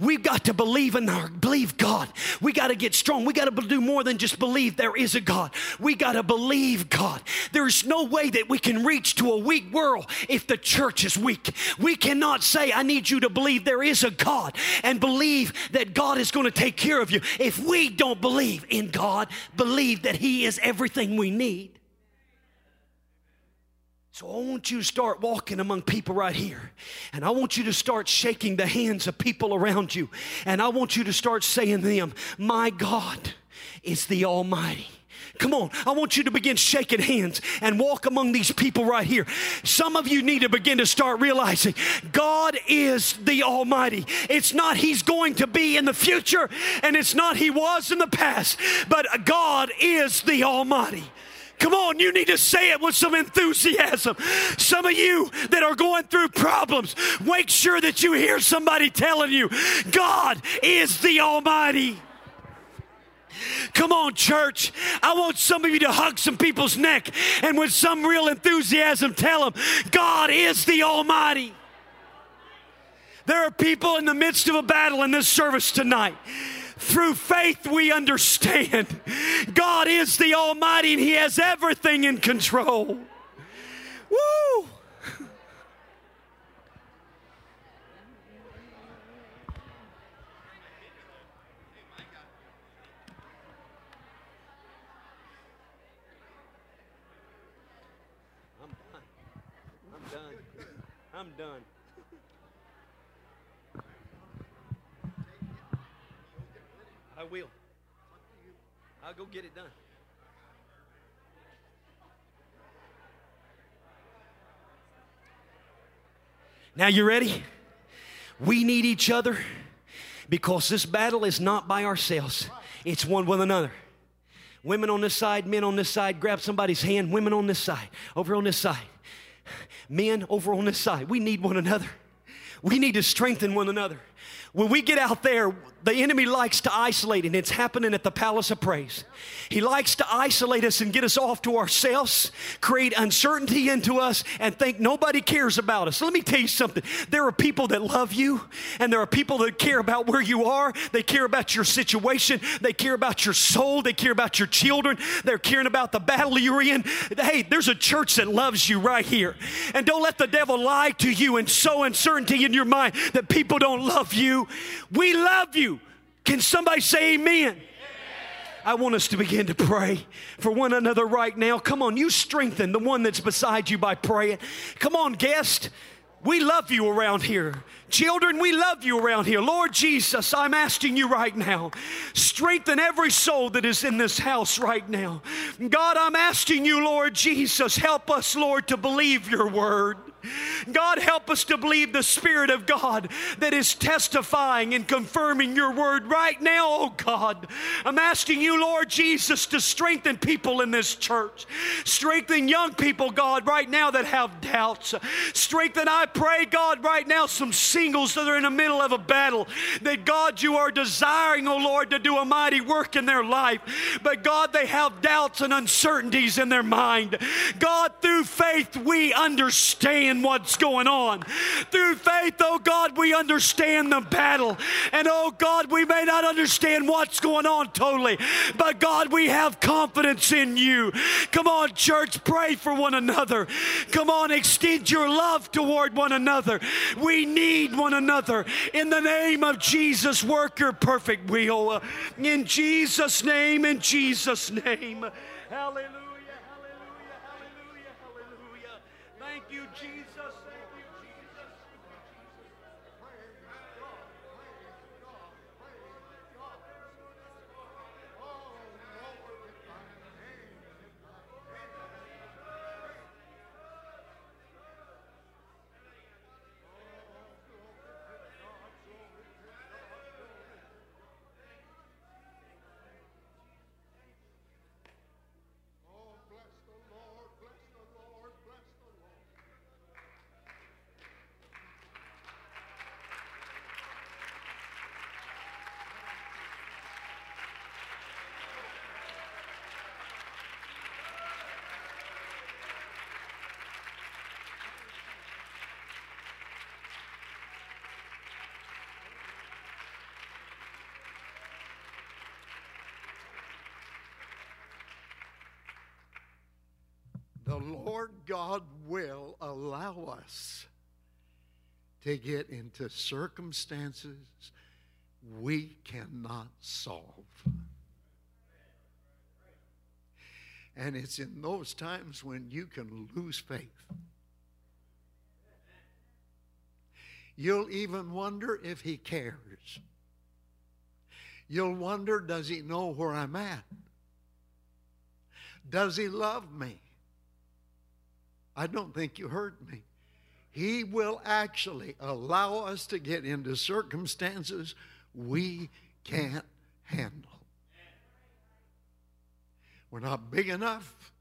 We've got to believe in our believe God. We got to get strong. We got to do more than just believe there is a God. We got to believe God. There's no way that we can reach to a weak world if the church is weak. We cannot say, I need you to believe there is a God and believe that God is going to take care of you. If we don't believe in God, believe that He is everything we need. So I want you to start walking among people right here. And I want you to start shaking the hands of people around you. And I want you to start saying to them, My God is the Almighty. Come on, I want you to begin shaking hands and walk among these people right here. Some of you need to begin to start realizing God is the Almighty. It's not He's going to be in the future, and it's not He was in the past, but God is the Almighty. Come on, you need to say it with some enthusiasm. Some of you that are going through problems, make sure that you hear somebody telling you, God is the Almighty. Come on, church. I want some of you to hug some people's neck and with some real enthusiasm tell them, God is the Almighty. There are people in the midst of a battle in this service tonight. Through faith, we understand God is the Almighty and He has everything in control. Woo! I'm done. I will. I'll go get it done. Now, you ready? We need each other because this battle is not by ourselves, it's one with another. Women on this side, men on this side, grab somebody's hand, women on this side, over on this side. Men over on this side, we need one another. We need to strengthen one another. When we get out there, the enemy likes to isolate, and it's happening at the palace of praise. He likes to isolate us and get us off to ourselves, create uncertainty into us, and think nobody cares about us. Let me tell you something. There are people that love you, and there are people that care about where you are. They care about your situation. They care about your soul. They care about your children. They're caring about the battle you're in. Hey, there's a church that loves you right here. And don't let the devil lie to you and sow uncertainty in your mind that people don't love you. We love you. Can somebody say amen? I want us to begin to pray for one another right now. Come on, you strengthen the one that's beside you by praying. Come on, guest. We love you around here. Children, we love you around here. Lord Jesus, I'm asking you right now, strengthen every soul that is in this house right now. God, I'm asking you, Lord Jesus, help us, Lord, to believe your word. God, help us to believe the Spirit of God that is testifying and confirming your word right now, oh God. I'm asking you, Lord Jesus, to strengthen people in this church. Strengthen young people, God, right now that have doubts. Strengthen, I pray, God, right now, some singles that are in the middle of a battle. That, God, you are desiring, oh Lord, to do a mighty work in their life. But, God, they have doubts and uncertainties in their mind. God, through faith, we understand understand what's going on. Through faith, oh God, we understand the battle. And oh God, we may not understand what's going on totally, but God, we have confidence in you. Come on, church, pray for one another. Come on, extend your love toward one another. We need one another. In the name of Jesus, work your perfect will. In Jesus' name, in Jesus' name. Hallelujah. The Lord God will allow us to get into circumstances we cannot solve. And it's in those times when you can lose faith. You'll even wonder if he cares. You'll wonder, does he know where I'm at? Does he love me? I don't think you heard me. He will actually allow us to get into circumstances we can't handle. We're not big enough.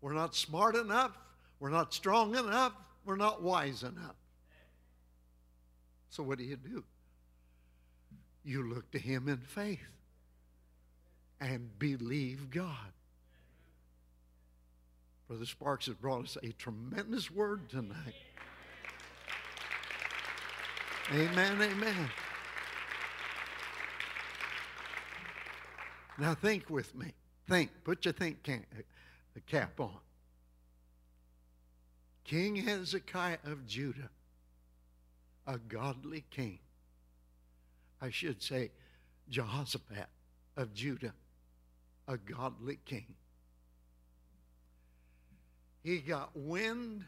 We're not smart enough. We're not strong enough. We're not wise enough. So, what do you do? You look to Him in faith and believe God. Brother Sparks has brought us a tremendous word tonight. Amen, amen. Now think with me. Think. Put your think the uh, cap on. King Hezekiah of Judah, a godly king. I should say Jehoshaphat of Judah, a godly king he got wind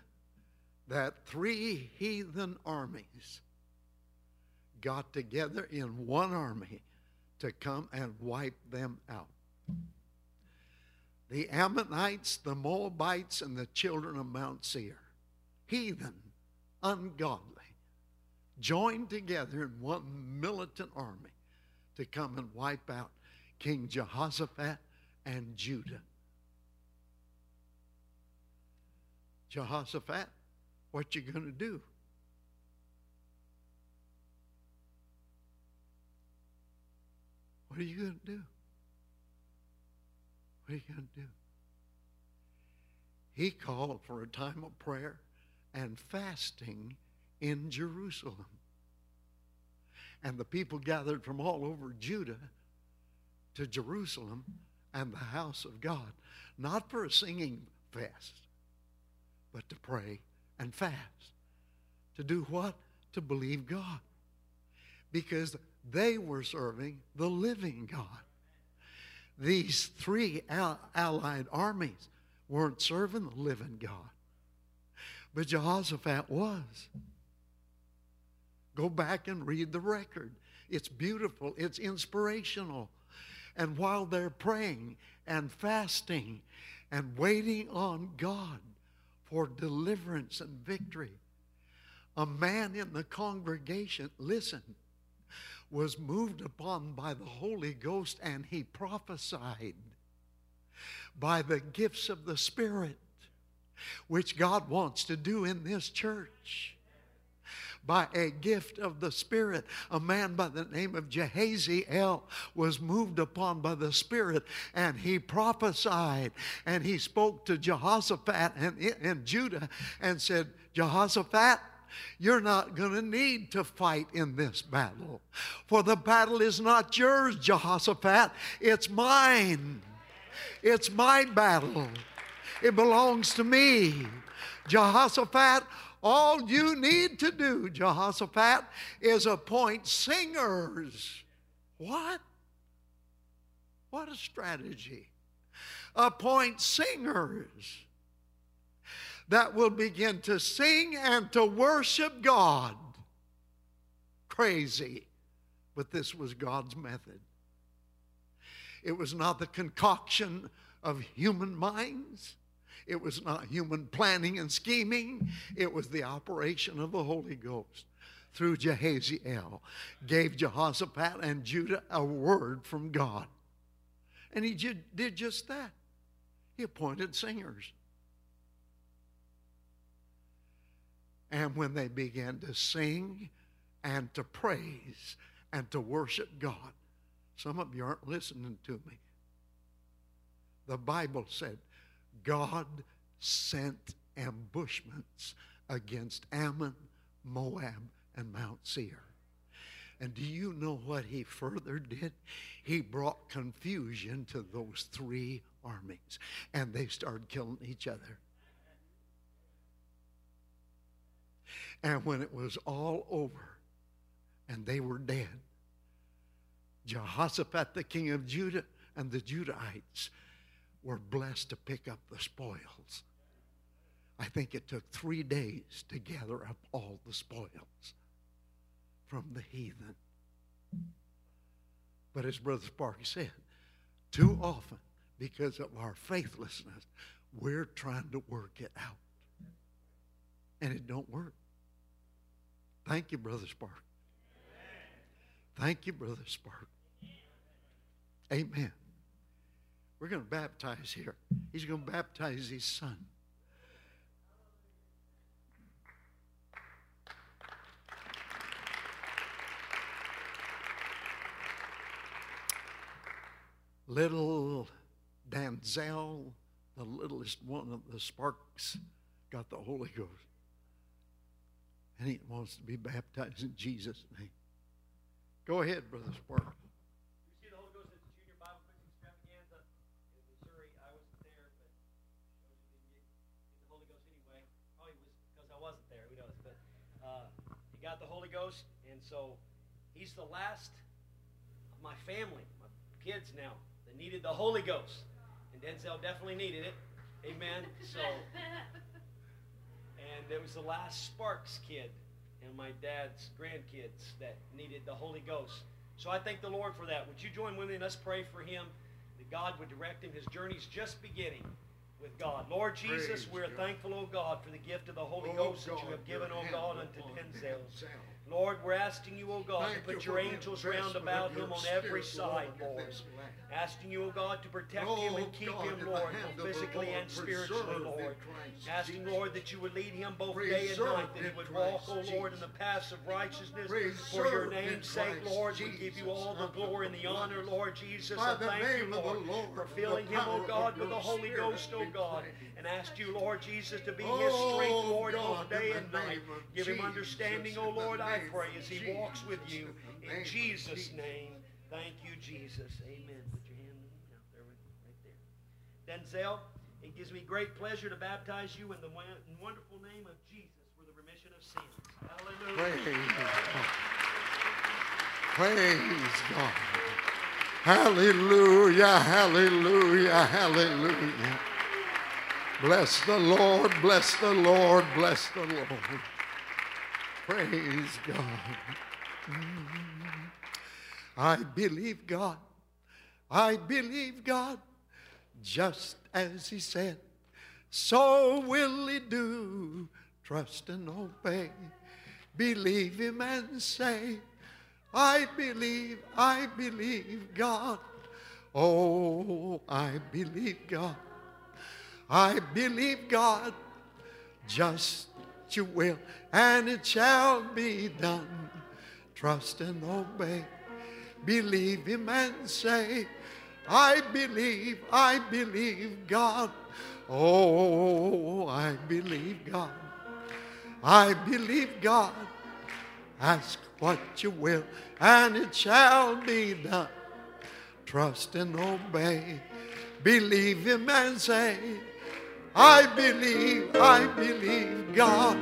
that three heathen armies got together in one army to come and wipe them out. The Ammonites, the Moabites, and the children of Mount Seir, heathen, ungodly, joined together in one militant army to come and wipe out King Jehoshaphat and Judah. Jehoshaphat, what you going to do? What are you going to do? What are you going to do? He called for a time of prayer and fasting in Jerusalem. And the people gathered from all over Judah to Jerusalem and the house of God, not for a singing fest, but to pray and fast. To do what? To believe God. Because they were serving the living God. These three allied armies weren't serving the living God. But Jehoshaphat was. Go back and read the record. It's beautiful, it's inspirational. And while they're praying and fasting and waiting on God, for deliverance and victory. A man in the congregation, listen, was moved upon by the Holy Ghost and he prophesied by the gifts of the Spirit, which God wants to do in this church by a gift of the Spirit. A man by the name of Jahaziel was moved upon by the Spirit and he prophesied and he spoke to Jehoshaphat and, and Judah and said, Jehoshaphat, you're not going to need to fight in this battle. For the battle is not yours, Jehoshaphat, it's mine. It's my battle. It belongs to me. Jehoshaphat, all you need to do, Jehoshaphat, is appoint singers. What? What a strategy. Appoint singers that will begin to sing and to worship God. Crazy, but this was God's method. It was not the concoction of human minds. It was not human planning and scheming. It was the operation of the Holy Ghost through Jahaziel. Gave Jehoshaphat and Judah a word from God. And he did just that. He appointed singers. And when they began to sing and to praise and to worship God, some of you aren't listening to me. The Bible said God sent ambushments against Ammon, Moab, and Mount Seir. And do you know what he further did? He brought confusion to those three armies, and they started killing each other. And when it was all over and they were dead, Jehoshaphat, the king of Judah, and the Judahites were blessed to pick up the spoils. I think it took three days to gather up all the spoils from the heathen. But as Brother Sparky said, too often, because of our faithlessness, we're trying to work it out. And it don't work. Thank you, Brother Spark. Thank you, Brother Spark. Amen. We're going to baptize here. He's going to baptize his son. Little Denzel, the littlest one of the sparks, got the Holy Ghost. And he wants to be baptized in Jesus' name. Go ahead, Brother Spark. Ghost, and so he's the last of my family, my kids now, that needed the Holy Ghost. And Denzel definitely needed it. Amen. So, and it was the last Sparks kid and my dad's grandkids that needed the Holy Ghost. So I thank the Lord for that. Would you join with me and let's pray for him that God would direct him? His journey's just beginning with God. Lord Jesus, Praise we're God. thankful, O God, for the gift of the Holy oh Ghost God, that you have given, O God, unto Denzel. Lord, we're asking you, O God, Thank to put you your angels round about him on every side, Lord. Asking you, O God, to protect oh, him and keep God, him, Lord, both physically Lord, and spiritually, Lord. Asking, Lord, that you would lead him both day and night, that he would walk, O Lord, in the paths of righteousness for your name's sake, Lord. We give you all the glory and the honor, Lord Jesus. I thank you, Lord, for filling him, O God, with the Holy Ghost, O God. And ask you, Lord Jesus, to be his oh, strength, Lord, both day and night. Give him understanding, O Lord, I pray, as he walks with you. In Jesus' name, thank you, Jesus. Amen. Put your hand out there, right there. Denzel, it gives me great pleasure to baptize you in the wonderful name of Jesus for the remission of sins. Hallelujah. Praise God. Hallelujah, hallelujah, hallelujah. Bless the Lord, bless the Lord, bless the Lord. Praise God. I believe God. I believe God just as He said. So will He do. Trust and obey. Believe Him and say, I believe, I believe God. Oh, I believe God. I believe God just you will, and it shall be done. Trust and obey. Believe him and say, I believe, I believe God. Oh, I believe God. I believe God. Ask what you will, and it shall be done. Trust and obey. Believe him and say, I believe, I believe God.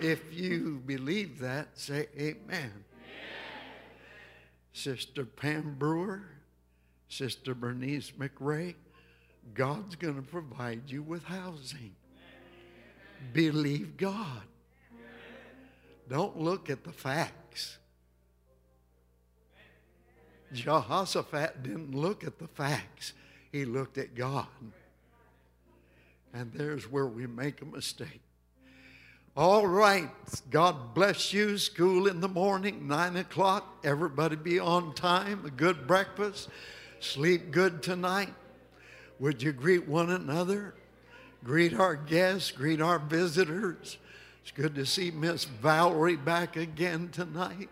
If you believe that, say amen. Sister Pam Brewer, Sister Bernice McRae, God's going to provide you with housing. Believe God. Don't look at the facts. Jehoshaphat didn't look at the facts, he looked at God. And there's where we make a mistake. All right. God bless you. School in the morning, 9 o'clock. Everybody be on time. A good breakfast. Sleep good tonight. Would you greet one another? Greet our guests. Greet our visitors. It's good to see Miss Valerie back again tonight.